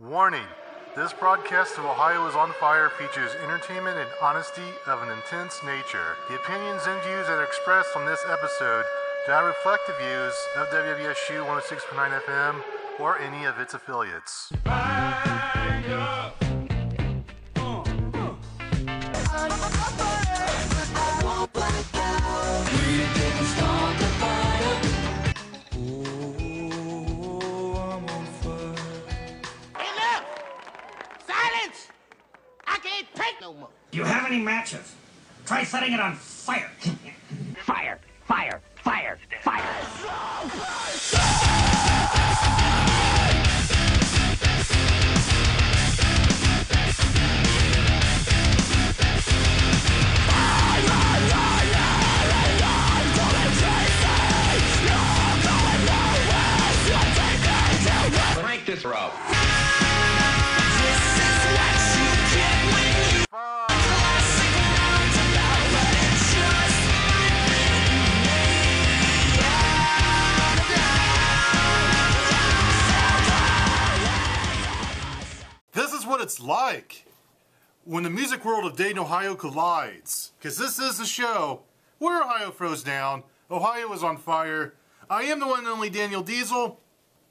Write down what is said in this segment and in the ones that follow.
Warning this broadcast of Ohio is on Fire features entertainment and honesty of an intense nature. The opinions and views that are expressed on this episode do not reflect the views of WWSU 106.9 FM or any of its affiliates. Any matches? Try setting it on fire. Fire! Fire! Fire! Fire! Crank this rope. It's like when the music world of Dayton, Ohio collides. Because this is the show where Ohio froze down, Ohio is on fire. I am the one and only Daniel Diesel.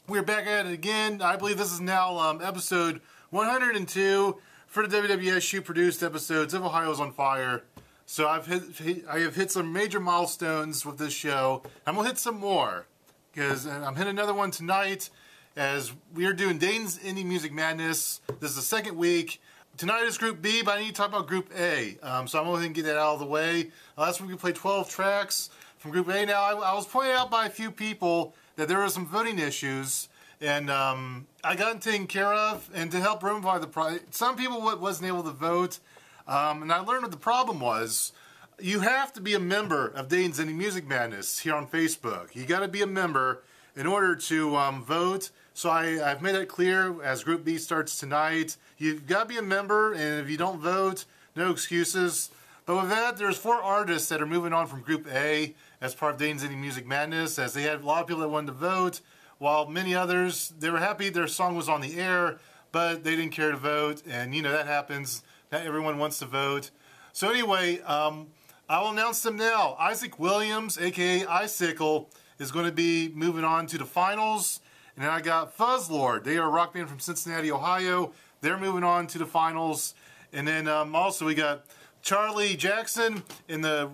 We're back at it again. I believe this is now um, episode 102 for the WWSU produced episodes of Ohio's on Fire. So I've hit, I have hit some major milestones with this show. I'm gonna hit some more because I'm hitting another one tonight as we are doing Dayton's Indie Music Madness. This is the second week. Tonight is Group B, but I need to talk about Group A. Um, so I'm going to get that out of the way. Last week we played 12 tracks from Group A. Now, I, I was pointed out by a few people that there were some voting issues, and um, I got taken care of. And to help remedy the problem, some people wa- wasn't able to vote. Um, and I learned what the problem was. You have to be a member of Dayton's Indie Music Madness here on Facebook. You got to be a member in order to um, vote. So I, I've made it clear as Group B starts tonight. You've got to be a member, and if you don't vote, no excuses. But with that, there's four artists that are moving on from Group A as part of Dayton's Indie Music Madness, as they had a lot of people that wanted to vote, while many others, they were happy their song was on the air, but they didn't care to vote. And, you know, that happens. Not everyone wants to vote. So anyway, um, I will announce them now. Isaac Williams, aka Icicle, is going to be moving on to the finals. And then I got Fuzzlord. They are a rock band from Cincinnati, Ohio. They're moving on to the finals. And then um, also we got Charlie Jackson in the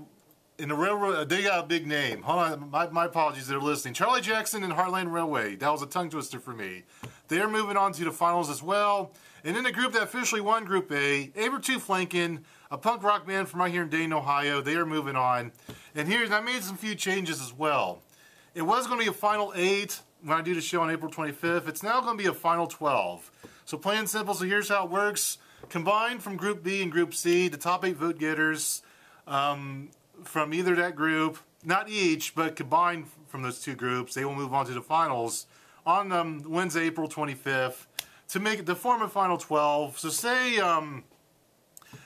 in the railroad. They got a big name. Hold on, my, my apologies. They're listening. Charlie Jackson and Heartland Railway. That was a tongue twister for me. They are moving on to the finals as well. And in the group that officially won Group A, Abertooth Flankin, a punk rock band from right here in Dayton, Ohio. They are moving on. And here's I made some few changes as well. It was going to be a final eight when I do the show on April 25th. It's now going to be a final 12. So plain and simple. So here's how it works. Combined from Group B and Group C, the top eight vote getters um, from either that group, not each, but combined from those two groups, they will move on to the finals on um, Wednesday, April 25th, to make the form a final 12. So say um,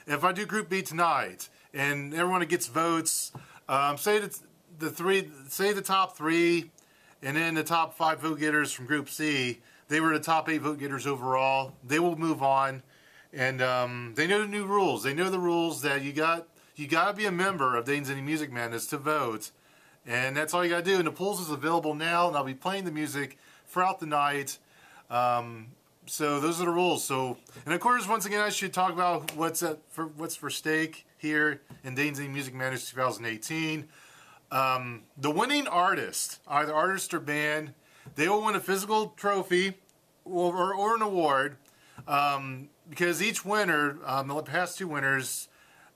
if I do Group B tonight and everyone that gets votes, um, say that the three, say the top three, and then the top five vote getters from Group C, they were the top eight vote getters overall. They will move on, and um, they know the new rules. They know the rules that you got you got to be a member of Dayton's Indie Music Madness to vote, and that's all you got to do. And the polls is available now, and I'll be playing the music throughout the night. Um, so those are the rules. So, and of course, once again, I should talk about what's at for what's for stake here in Dayton's Indie Music Madness 2018. Um, the winning artist, either artist or band, they will win a physical trophy or, or, an award um, because each winner, um, the past two winners,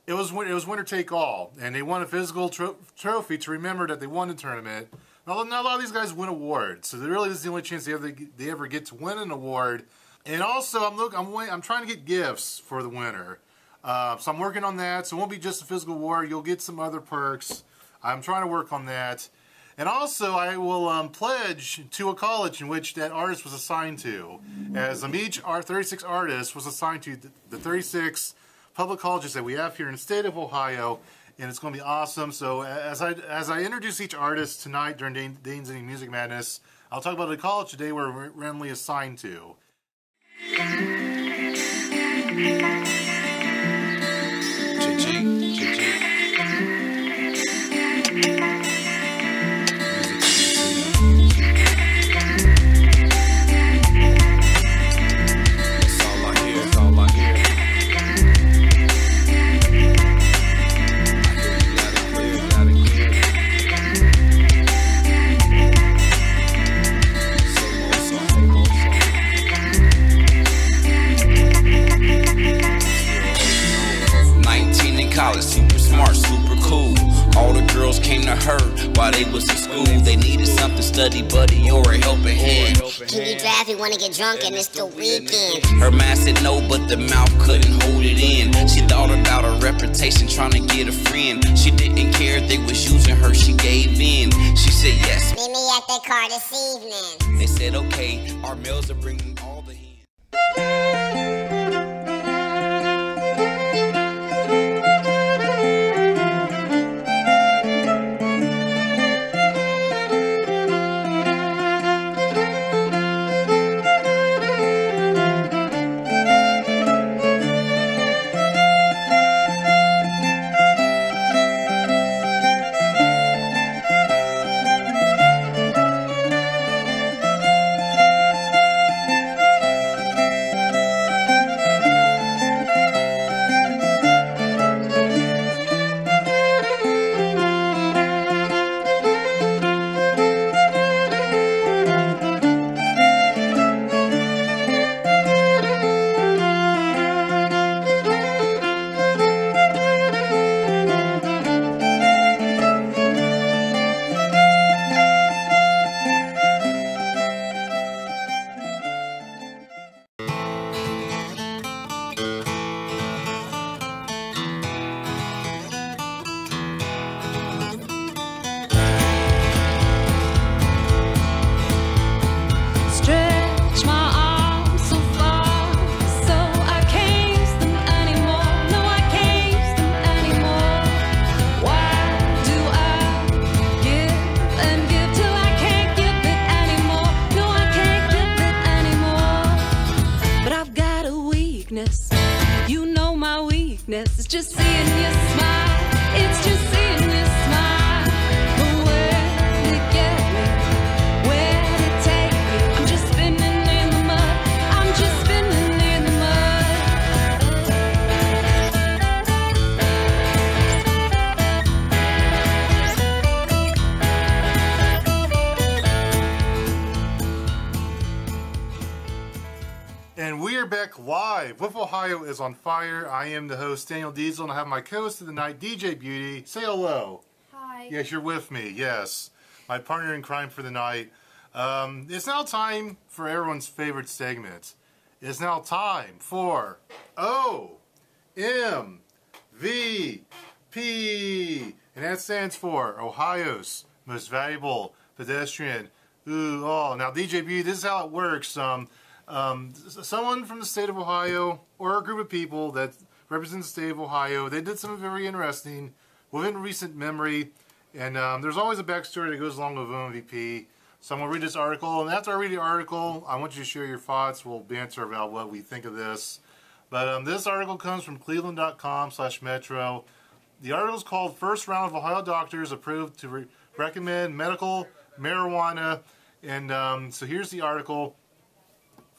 it was it was winner take all, and they won a physical tro- trophy to remember that they won the tournament. Now, not a lot of these guys win awards, so really this is the only chance they ever they ever get to win an award. And also, I'm look I'm I'm trying to get gifts for the winner, uh, so I'm working on that. So it won't be just a physical award; you'll get some other perks. I'm trying to work on that. And also, I will um, pledge to a college in which that artist was assigned to, as um, each our 36 artist was assigned to the 36 public colleges that we have here in the state of Ohio, and it's going to be awesome. So, as I as I introduce each artist tonight during Dane, Dane's Music Madness, I'll talk about the college today we're randomly assigned to. That's girls came to her while they was in school. They needed something study buddy or a helping hand. Can you drive? We wanna get drunk and it's the weekend. Her mind said no, but the mouth couldn't hold it in. She thought about her reputation, trying to get a friend. She didn't care if they was using her, she gave in. She said yes. Meet me at the car this evening. They said okay, our males are bringing all the hen. Am the host, Daniel Diesel, and I have my co host of the night, DJ Beauty. Say hello. Hi. Yes, you're with me. Yes. My partner in crime for the night. Um, it's now time for everyone's favorite segment. It's now time for O M V P. And that stands for Ohio's most valuable pedestrian. Ooh, oh. Now, DJ Beauty, this is how it works. Um, um, someone from the state of Ohio or a group of people that represent the state of Ohio, they did something very interesting within recent memory. And um, there's always a backstory that goes along with MVP. So I'm going to read this article. And after I read the article, I want you to share your thoughts. We'll banter about what we think of this. But um, this article comes from cleveland.com slash metro. The article is called First Round of Ohio Doctors Approved to re- Recommend Medical Marijuana. And um, so here's the article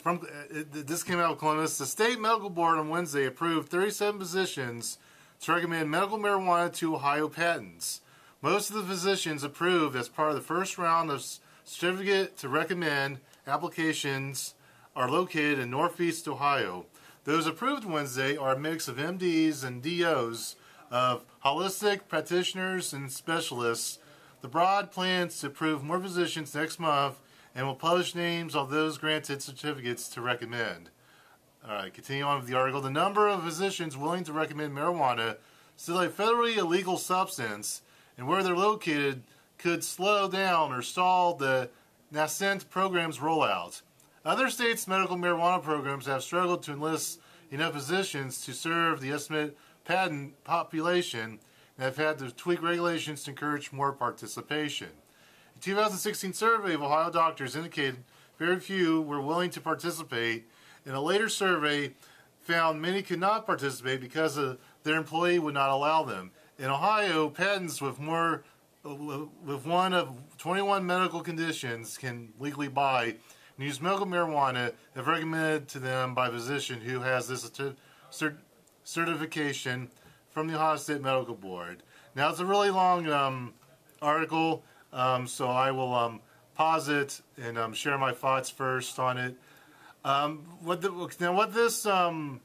from uh, this came out of Columbus. The state medical board on Wednesday approved 37 physicians to recommend medical marijuana to Ohio patents. Most of the physicians approved as part of the first round of certificate to recommend applications are located in Northeast Ohio. Those approved Wednesday are a mix of MDs and DOs of holistic practitioners and specialists. The broad plans to approve more physicians next month and will publish names of those granted certificates to recommend. All right, continue on with the article. The number of physicians willing to recommend marijuana, still a federally illegal substance, and where they're located could slow down or stall the nascent program's rollout. Other states' medical marijuana programs have struggled to enlist enough physicians to serve the estimated patent population and have had to tweak regulations to encourage more participation. A 2016 survey of Ohio doctors indicated very few were willing to participate. In a later survey, found many could not participate because of their employee would not allow them. In Ohio, patents with more with one of 21 medical conditions can legally buy and use medical marijuana if recommended to them by a physician who has this cert- certification from the Ohio State Medical Board. Now, it's a really long um, article, um, so I will um, pause it and um, share my thoughts first on it. Um, what the, now, what this um,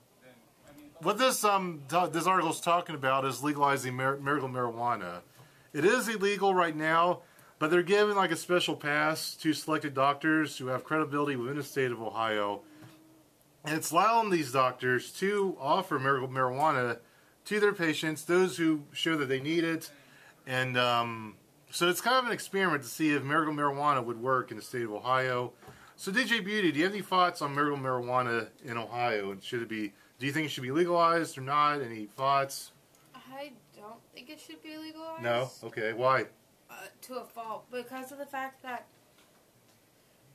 what this um this article is talking about is legalizing mar- medical marijuana. It is illegal right now, but they're giving like a special pass to selected doctors who have credibility within the state of Ohio, and it's allowing these doctors to offer medical marijuana to their patients, those who show that they need it, and so it's kind of an experiment to see if medical marijuana would work in the state of Ohio. So, DJ Beauty, do you have any thoughts on medical marijuana in Ohio? And should it be? Do you think it should be legalized or not? Any thoughts? I don't think it should be legalized. No. Okay. Why? Uh, to a fault because of the fact that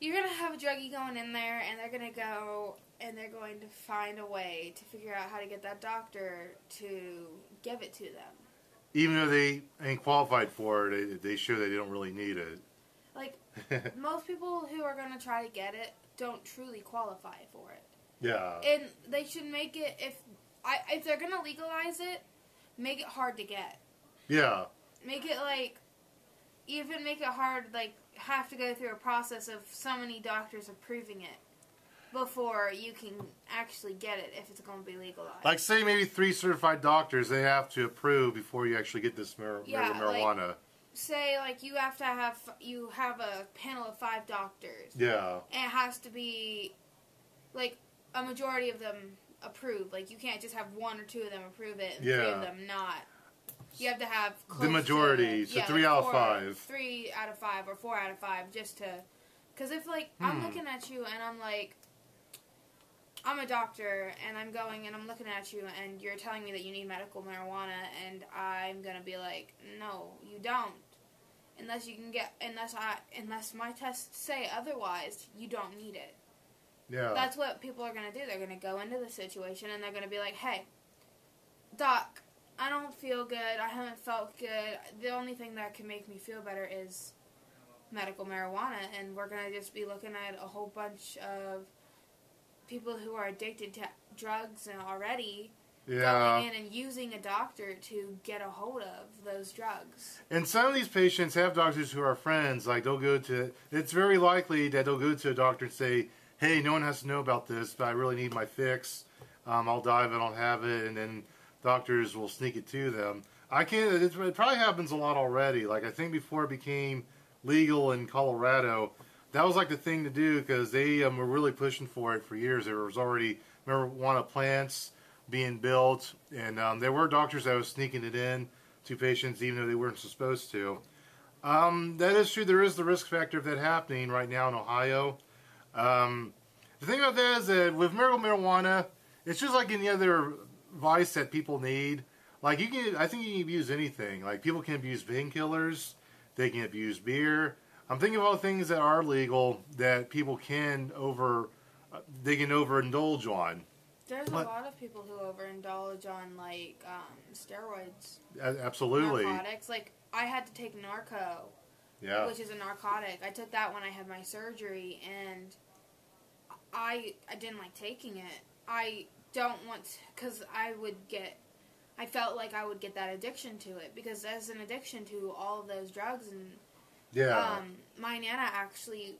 you're gonna have a druggie going in there, and they're gonna go and they're going to find a way to figure out how to get that doctor to give it to them. Even though they ain't qualified for it, they, they show that they don't really need it. Like most people who are gonna try to get it don't truly qualify for it. Yeah. And they should make it if I if they're gonna legalize it, make it hard to get. Yeah. Make it like even make it hard like have to go through a process of so many doctors approving it before you can actually get it if it's going to be legalized. Like say maybe three certified doctors they have to approve before you actually get this mar- Yeah, medical like- marijuana. Say like you have to have you have a panel of 5 doctors. yeah. And it has to be like a majority of them approve. Like you can't just have one or two of them approve it and three Yeah. of them not. You have to have The close to- majority, so three out of five. Three out of five or four out of five, just to. Because if like I'm Hmm. looking at you and I'm like, I'm a doctor and I'm going and I'm looking at you and you're telling me that you need medical marijuana and I'm gonna be like, no, you don't. Unless you can get, unless I, unless my tests say otherwise, you don't need it. Yeah. That's what people are gonna do. They're gonna go into the situation and they're gonna be like, "Hey, doc, I don't feel good. I haven't felt good. The only thing that can make me feel better is medical marijuana." And we're gonna just be looking at a whole bunch of people who are addicted to drugs and already yeah. going in and using a doctor to get a hold of those drugs. And some of these patients have doctors who are friends. Like they'll go to. It's very likely that they'll go to a doctor and say, "Hey, no one has to know about this, but I really need my fix. Um, I'll die if I don't have it." And then doctors will sneak it to them. I can't. It, it probably happens a lot already. Like I think before it became legal in Colorado, that was like the thing to do because they um, were really pushing for it for years. There was already marijuana plants being built, and um, there were doctors that was sneaking it in to patients even though they weren't supposed to. Um, that is true. There is the risk factor of that happening right now in Ohio. Um, the thing about that is that with medical marijuana, it's just like any other vice that people need. Like you can, I think you can abuse anything. Like people can abuse painkillers, they can abuse beer. I'm thinking of all things that are legal that people can over, uh, they can overindulge on. There's What? a lot of people who overindulge on like um, steroids, absolutely, narcotics. Like I had to take Norco. yeah. which is a narcotic. I took that when I had my surgery, and I I didn't like taking it. I don't want because I would get. I felt like I would get that addiction to it because as an addiction to all of those drugs and Yeah. um, my nana actually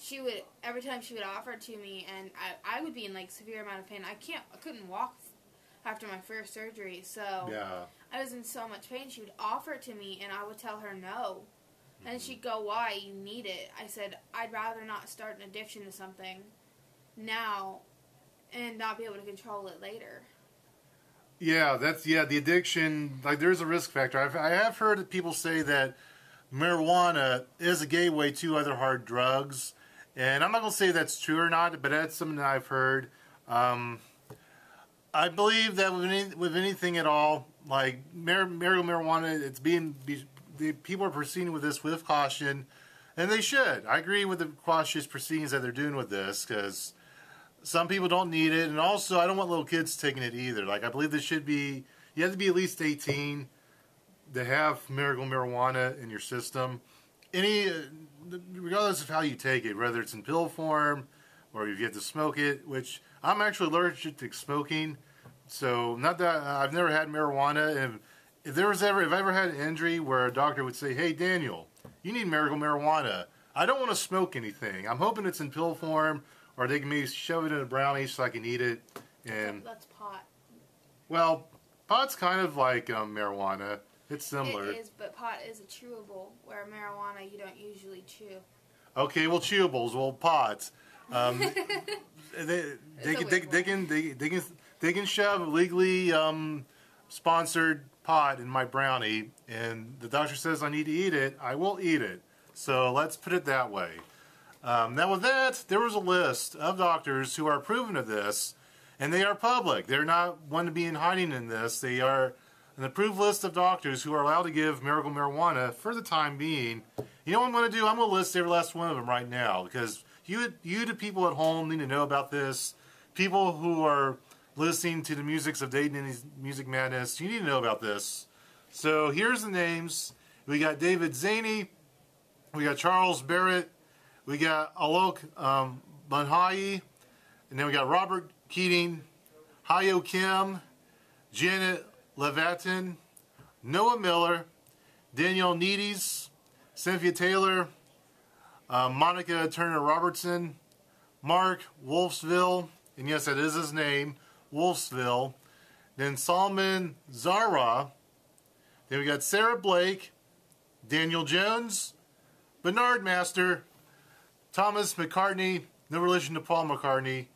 she would every time she would offer it to me and I, I would be in like severe amount of pain. I can't I couldn't walk after my first surgery, so yeah. I was in so much pain. She would offer it to me, and I would tell her no. And mm-hmm. she'd go, Why? You need it. I said, I'd rather not start an addiction to something now and not be able to control it later. Yeah, that's yeah. The addiction, like there's a risk factor. I've, I have heard people say that marijuana is a gateway to other hard drugs, and I'm not gonna say that's true or not, but that's something that I've heard. Um, I believe that with, any, with anything at all, like mar- marijuana, marijuana, it's being be, the people are proceeding with this with caution, and they should. I agree with the cautious proceedings that they're doing with this because Some people don't need it, and also I don't want little kids taking it either. Like I believe this should be you have to be at least 18 to have miracle marijuana in your system. Any, regardless of how you take it, whether it's in pill form or if you have to smoke it, which I'm actually allergic to smoking. So not that I've never had marijuana, and if there was ever if I ever had an injury where a doctor would say, "Hey Daniel, you need miracle marijuana," I don't want to smoke anything. I'm hoping it's in pill form, or they can maybe shove it in a brownie so I can eat it. And That's pot. well, pot's kind of like um, marijuana. It's similar. It is, but pot is a chewable, where marijuana you don't usually chew. Okay, well, chewables, well, pots. Um, they, they, can, they, they can they, they can they can shove legally um, sponsored pot in my brownie, and the doctor says I need to eat it. I will eat it. So let's put it that way. Um, now, with that, there was a list of doctors who are approving of this, and they are public. They're not one to be in hiding in this. They are an approved list of doctors who are allowed to give miracle marijuana for the time being. You know what I'm going to do? I'm going to list every last one of them right now because you, you, the people at home, need to know about this. People who are listening to the musics of Dayton and Music Madness, you need to know about this. So here's the names. We got David Zaney. We got Charles Barrett. We got Alok um, Banhai. And then we got Robert Keating, Hayo Kim, Janet Levatin, Noah Miller, Danielle Needies, Cynthia Taylor, uh, Monica Turner Robertson, Mark Wolfsville, and yes, that is his name, Wolfsville. Then Solomon Zara. Then we got Sarah Blake, Daniel Jones, Bernard Master, Thomas McCartney, no relation to Paul McCartney.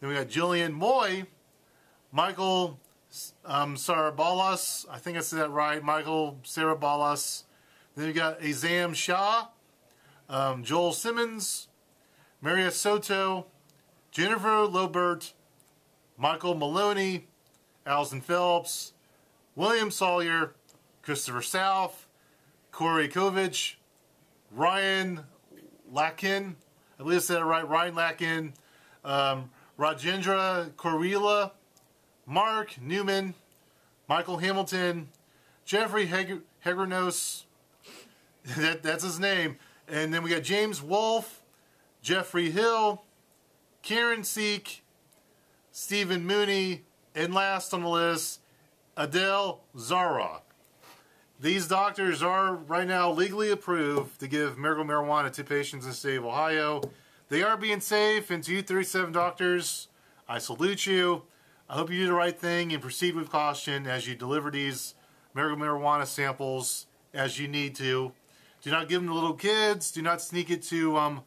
Then we got Jillian Moy, Michael um, Sarabalas, I think I said that right, Michael Sarah Sarabalas. Then we got Azam Shah, um, Joel Simmons, Maria Soto, Jennifer Lobert, Michael Maloney, Alison Phelps, William Sawyer, Christopher South, Corey Kovich, Ryan Lakin, I believe I said it right, Ryan Lakin, um, Rajendra Korila, Mark Newman, Michael Hamilton, Jeffrey Heg- Hegranos, that, that's his name, and then we got James Wolfe, Jeffrey Hill, Karen Seek, Stephen Mooney, and last on the list, Adele Zara. These doctors are right now legally approved to give miracle marijuana to patients in the state of Ohio. They are being safe, and to you 37 doctors, I salute you. I hope you do the right thing and proceed with caution as you deliver these miracle marijuana samples as you need to. Do not give them to little kids. Do not sneak it to um,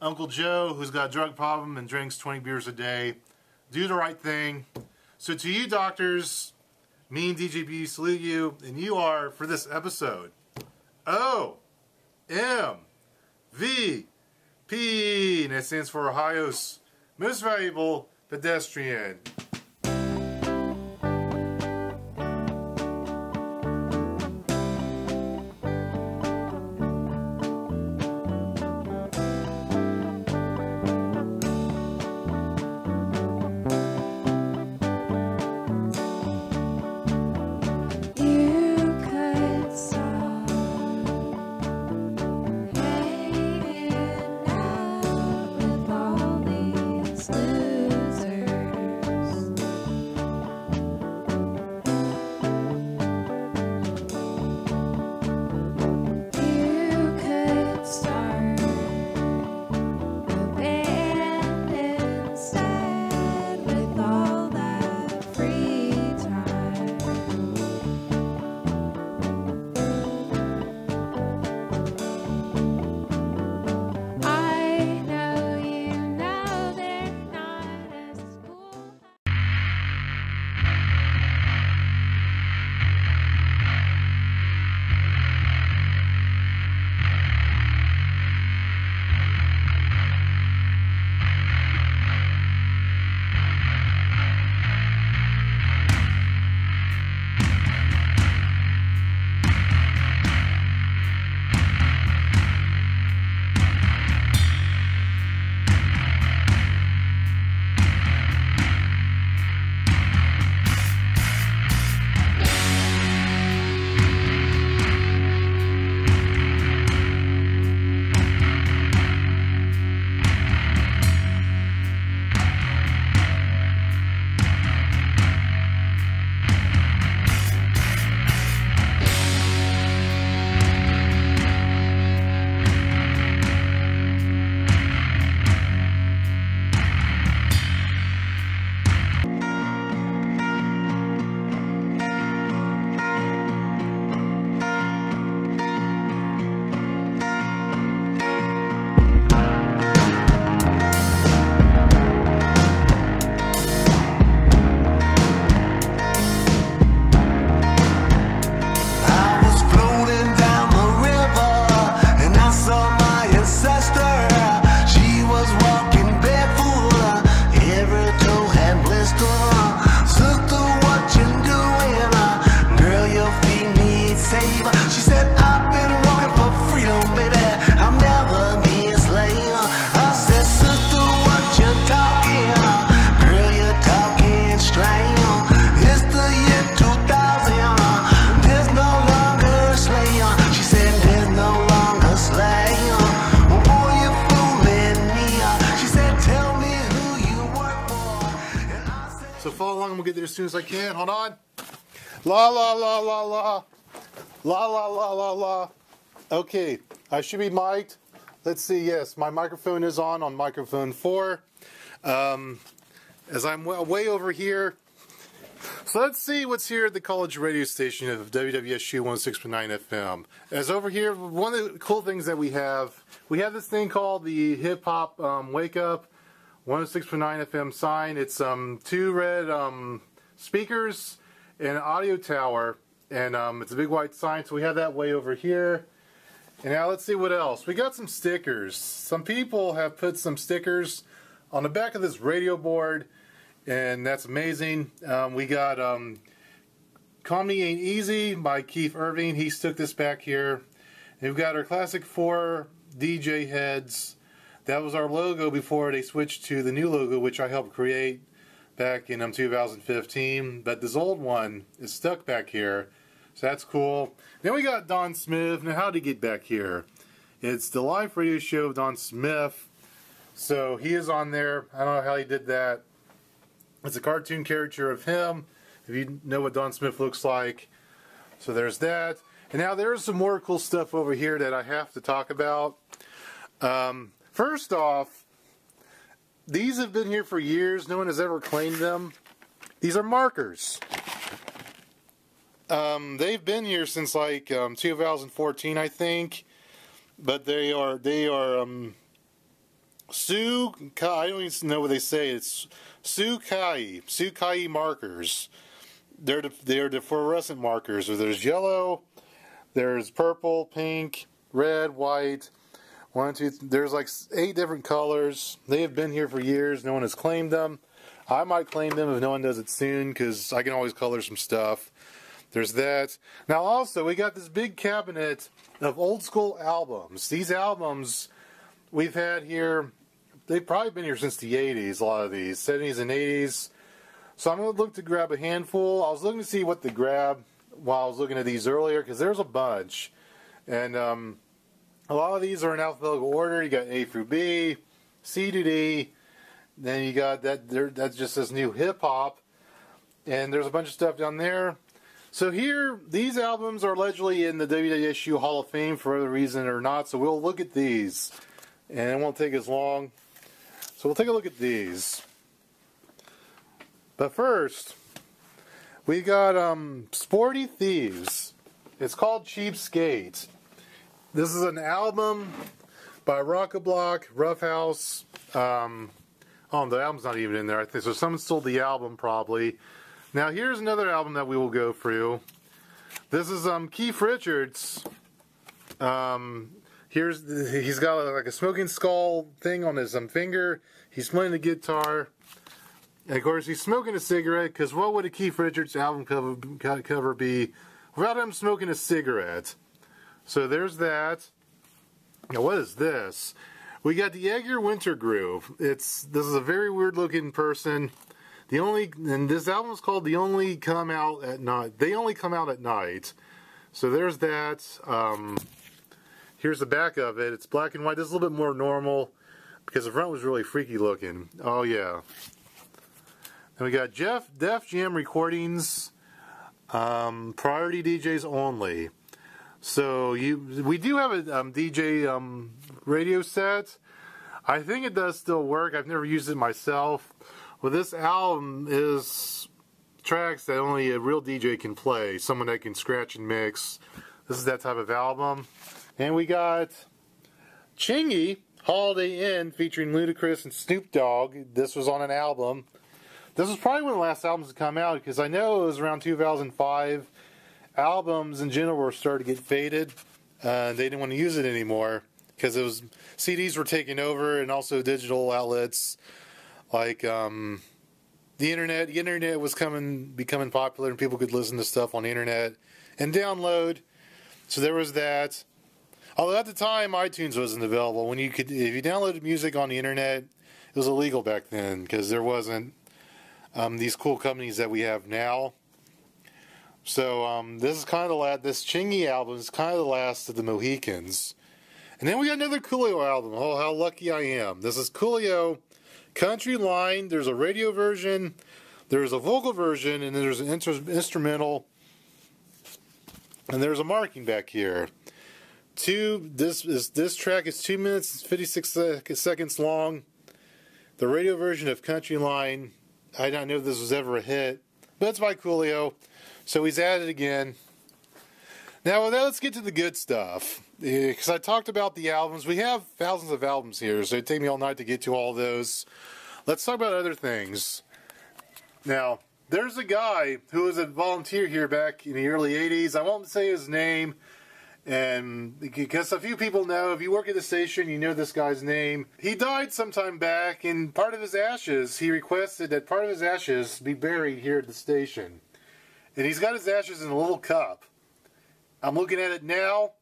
Uncle Joe, who's got a drug problem and drinks 20 beers a day. Do the right thing. So, to you, doctors, me and DJB salute you, and you are, for this episode, O M V P, and that stands for Ohio's most valuable pedestrian. La la la la la. Okay, I should be mic'd. Let's see. Yes, my microphone is on on microphone four. Um, as I'm wa- way over here. So let's see what's here at the college radio station of WWSU 106.9 FM. As over here, one of the cool things that we have, we have this thing called the Hip Hop um, Wake Up 106.9 FM sign. It's um, two red um, speakers and an audio tower, and um, it's a big white sign. So we have that way over here. And now let's see what else. We got some stickers. Some people have put some stickers on the back of this radio board, and that's amazing. Um, we got um, Comedy Ain't Easy by Keith Irving. He stuck this back here. And we've got our Classic 4 DJ heads. That was our logo before they switched to the new logo, which I helped create back in um, 2015. But this old one is stuck back here. So that's cool. Then we got Don Smith. Now, how did he get back here? It's the live radio show of Don Smith. So he is on there. I don't know how he did that. It's a cartoon character of him. If you know what Don Smith looks like. So there's that. And now there's some more cool stuff over here that I have to talk about. Um, first off, these have been here for years. No one has ever claimed them. These are markers. Um, they've been here since like um, 2014, I think. But they are they are um, Su. I don't even know what they say. It's Sukai Sukai markers. They're the, they're the fluorescent markers. So there's yellow, there's purple, pink, red, white. One, two. th- There's like eight different colors. They have been here for years. No one has claimed them. I might claim them if no one does it soon, because I can always color some stuff. There's that. Now, also, we got this big cabinet of old school albums. These albums we've had here, they've probably been here since the 80s, a lot of these, 70s and 80s. So I'm going to look to grab a handful. I was looking to see what to grab while I was looking at these earlier, because there's a bunch. And um, a lot of these are in alphabetical order. You got A through B, C to D. Then you got that. There, that's just this new hip hop, and there's a bunch of stuff down there. So here, these albums are allegedly in the WWSU Hall of Fame for other reason or not. So we'll look at these, and it won't take as long. So we'll take a look at these. But first, we got um, Sporty Thievz. It's called Cheapskate. This is an album by Roc-A-Blok, Ruffhouse. Um, oh, the album's not even in there. I think so. Someone stole the album probably. Now here's another album that we will go through. This is um Keith Richards. Um, here's he's got like a smoking skull thing on his um, finger. He's playing the guitar. And of course, he's smoking a cigarette. Because what would a Keith Richards album cover cover be without him smoking a cigarette? So there's that. Now what is this? We got the Edgar Winter Group. It's this is a very weird looking person. The only and this album is called "The Only Come Out at Night." They only come out at night. So there's that. Um, here's the back of it. It's black and white. This is a little bit more normal because the front was really freaky looking. Oh yeah. And we got Jeff Def Jam Recordings, um, Priority DJs only. So you, we do have a um, DJ um, radio set. I think it does still work. I've never used it myself. Well, this album is tracks that only a real DJ can play. Someone that can scratch and mix. This is that type of album. And we got Chingy Holiday Inn featuring Ludacris and Snoop Dogg. This was on an album. This was probably one of the last albums to come out because I know it was around 2005 albums in general were starting to get faded. Uh, they didn't want to use it anymore because it was CDs were taking over and also digital outlets like um, the internet. The internet was coming becoming popular and people could listen to stuff on the internet and download. So there was that. Although at the time iTunes wasn't available, when you could if you downloaded music on the internet, it was illegal back then because there wasn't um, these cool companies that we have now. So um, this is kind of the last. This Chingy album is kind of the last of the Mohicans. And then we got another Coolio album. Oh, how lucky I am! This is Coolio Country Line. There's a radio version. There's a vocal version, and there's an instrumental, and there's a marking back here. Two. This is this track is two minutes and fifty six sec- seconds long. The radio version of Country Line. I don't know if this was ever a hit, but it's by Coolio, so he's at it again. Now, now let's get to the good stuff. Eh, because I talked about the albums. We have thousands of albums here, so it'd take me all night to get to all those. Let's talk about other things. Now, there's a guy who was a volunteer here back in the early 80s. I won't say his name, and because a few people know, if you work at the station, you know this guy's name. He died sometime back, and part of his ashes, he requested that part of his ashes be buried here at the station. And he's got his ashes in a little cup. I'm looking at it now,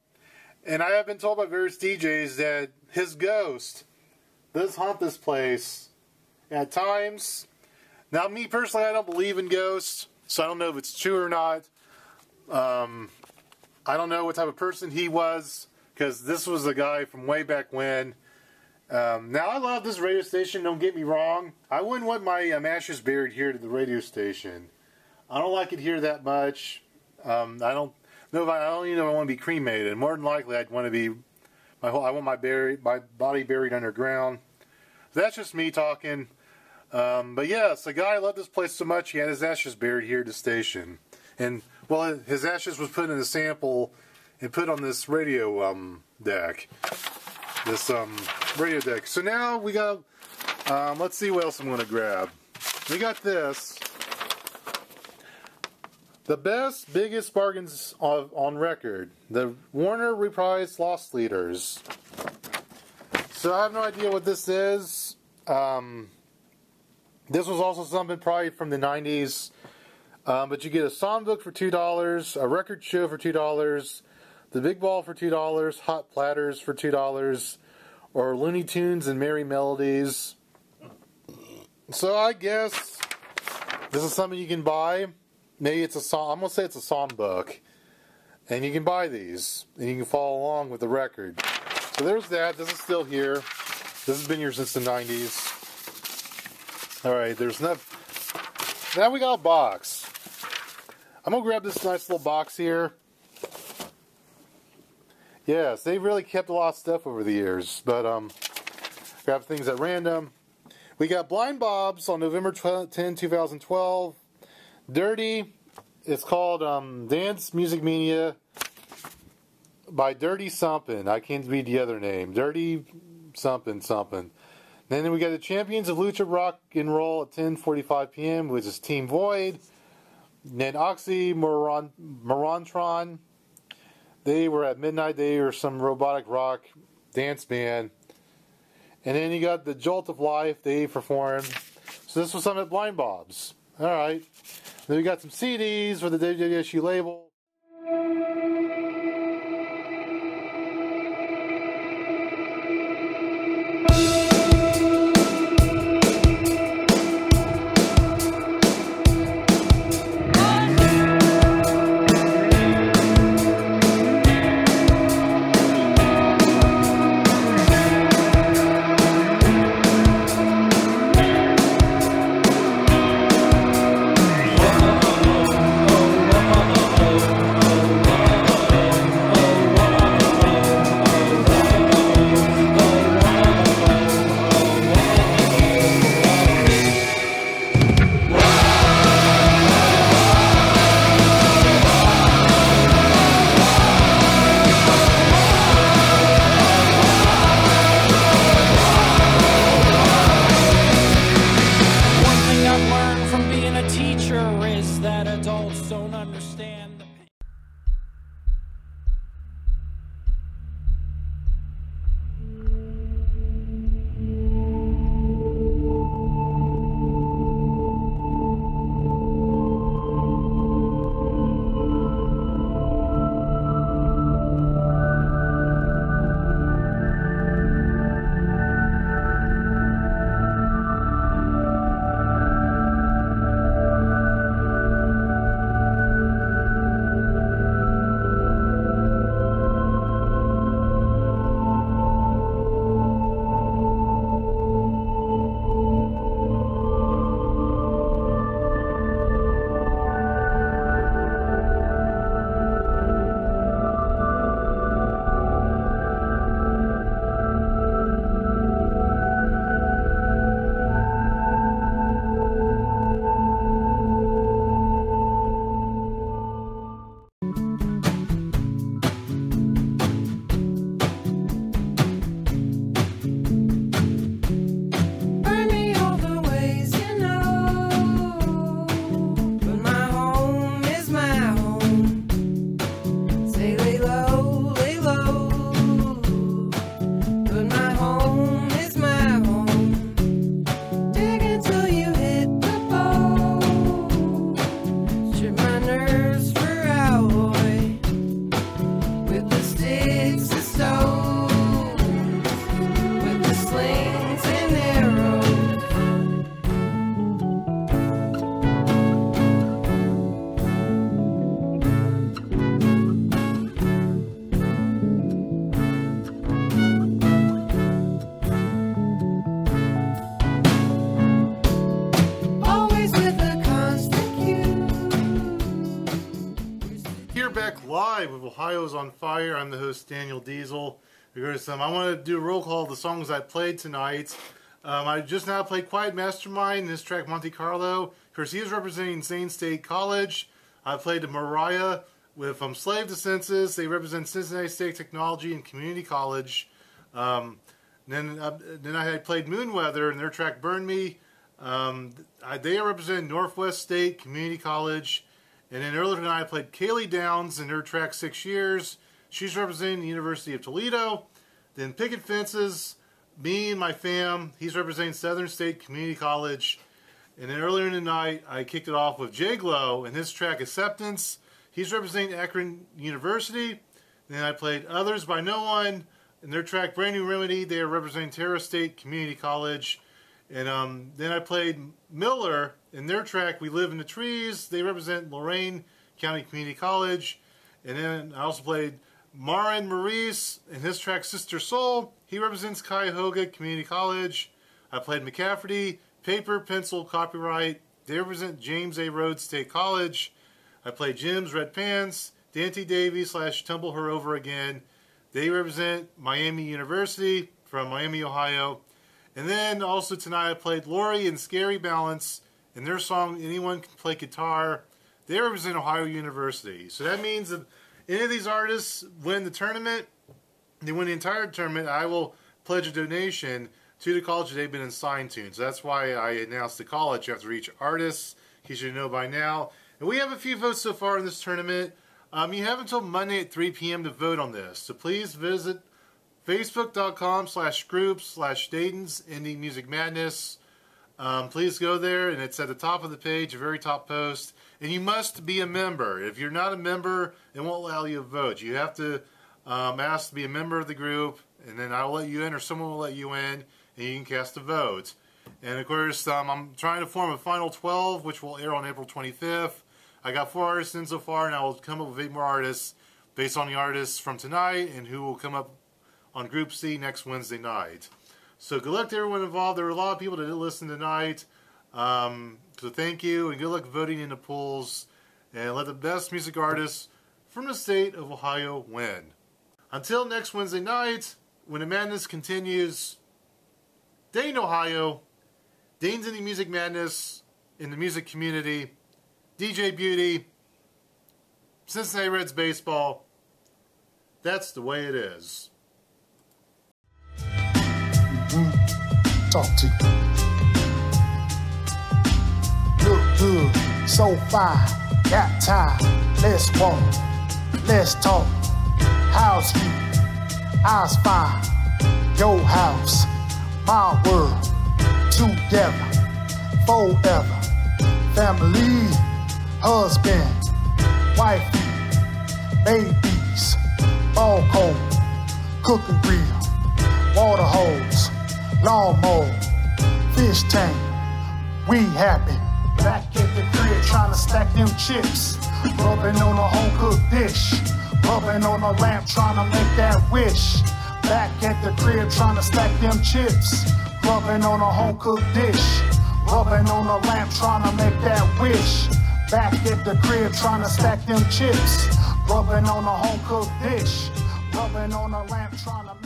and I have been told by various DJs that his ghost does haunt this place at times. Now, me personally, I don't believe in ghosts, so I don't know if it's true or not. Um, I don't know what type of person he was, because this was a guy from way back when. Um, now, I love this radio station, don't get me wrong. I wouldn't want my um, ashes buried here at the radio station. I don't like it here that much. Um, I don't if I, even know I want to be cremated. More than likely, I'd want to be my whole. I want my bury my body buried underground. That's just me talking. Um, but yes, the guy loved this place so much he had his ashes buried here at the station, and well, his ashes was put in a sample and put on this radio um, deck, this um, radio deck. So now we got. Um, let's see what else I'm going to grab. We got this. The best, biggest bargains of, on record. The Warner Reprise Loss Leaders. So I have no idea what this is. Um, this was also something probably from the 90s. Um, but you get a songbook for $2, a record show for $2, the Big Ball for $2, Hot Platters for $2, or Looney Tunes and Merrie Melodies. So I guess this is something you can buy. Maybe it's a song. I'm gonna say it's a songbook, and you can buy these, and you can follow along with the record. So there's that. This is still here. This has been here since the '90s. All right. There's enough. Now we got a box. I'm gonna grab this nice little box here. Yes, they've really kept a lot of stuff over the years, but um, grab things at random. We got Blind Bob's on November 10, 2012. Dirty, it's called um, Dance Music Mania by Dirty Something. I can't read the other name. Dirty something something. Then we got the Champions of Lucha Rock and Roll at 10:45 p.m., which is Team Void. Then Oxy Moron, Morontron. They were at midnight. They are some robotic rock dance band. And then you got the Jolt of Life. They performed. So this was some at Blind Bob's. All right. Then we got some CDs for the WWSU label. Live with Ohio's on Fire. I'm the host, Daniel Diesel. Um, I want to do a roll call of the songs I played tonight. Um, I just now played Quiet Mastermind, in this track Monte Carlo. Of course, he is representing Zane State College. I played Mariah with um, Slave to Senses. They represent Cincinnati State Technology and Community College. Um, then, uh, then I had played Moonweather and their track Burn Me. Um, I, they represent Northwest State Community College. And then earlier tonight I played Kaylee Downs in her track Six Years. She's representing the University of Toledo. Then Picket Fences, me and my fam, he's representing Southern State Community College. And then earlier in the night I kicked it off with Jay Glow and his track Acceptance. He's representing Akron University. Then I played Others by No One and their track Brand New Remedy. They are representing Terra State Community College. And um, then I played Miller in their track We Live in the Trees. They represent Lorain County Community College. And then I also played Marin Maurice in his track Sister Soul. He represents Cuyahoga Community College. I played McCafferty, Paper, Pencil, Copyright. They represent James A. Rhodes State College. I played Jim's Red Pants, Dante Davies slash Tumble Her Over Again. They represent Miami University from Miami, Ohio. And then also tonight I played Lori and Scary Balance in their song Anyone Can Play Guitar. They represent Ohio University. So that means that any of these artists win the tournament, they win the entire tournament, I will pledge a donation to the college they've been assigned to. So that's why I announced the college. To reach artists. You should know by now. And we have a few votes so far in this tournament. Um, you have until Monday at 3 p.m. to vote on this. So please visit facebook.com slash groups slash Dayton's Indie Music Madness. Um, please go there, and it's at the top of the page, a very top post. And you must be a member. If you're not a member, it won't allow you to vote. You have to um, ask to be a member of the group, and then I will let you in, or someone will let you in, and you can cast a vote. And of course, um, I'm trying to form a final 12, which will air on April 25th. I got four artists in so far, and I will come up with eight more artists based on the artists from tonight and who will come up on Group C next Wednesday night. So good luck to everyone involved. There were a lot of people that didn't listen tonight. Um, so thank you, and good luck voting in the polls. And let the best music artists from the state of Ohio win. Until next Wednesday night, when the madness continues, Dane, Ohio, Dane's Indie Music Madness in the music community, DJ Beauty, Cincinnati Reds baseball. That's the way it is. Talk to you. Look good, so fine, got time. Let's walk, let's talk. House you, eyes fine. Your house, my world, together, forever. Family, husband, wife, babies, ball cold, cooking grill, water hose lawn mower, fish tank. We happy. Back at the crib trying to stack them chips. Rubbing on a home cooked dish. Rubbing on a lamp trying to make that wish. Back at the crib trying to stack them chips. Rubbing on a home cooked dish. Rubbing on a lamp trying to make that wish. Back at the crib trying to stack them chips. Rubbing on a home cooked dish. Rubbing on a lamp trying to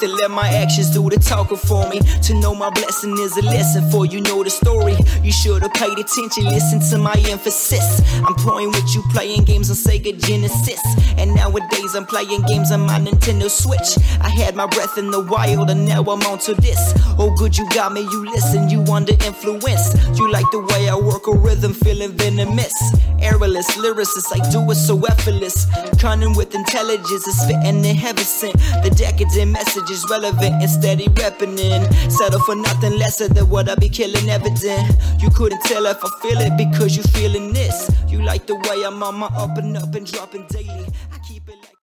to let my actions do the talking for me. To know my blessing is a lesson for you know the story. You should have paid attention, listen to my emphasis. I'm playing with you, playing games on Sega Genesis. And nowadays I'm playing games on my Nintendo Switch. I had my breath in the wild and now I'm onto this. Oh, good, you got me, you listen, you under influence. You like the way I work a rhythm, feeling venomous. Airless lyricist, I do it so effortless. Cunning with intelligence is fitting in heaven sent. The decadent message is relevant and steady repping in. Settle for nothing lesser than what I be killing evident. You couldn't tell if I feel it because you feeling this. You like the way I'm on my up and up and dropping daily. I keep it like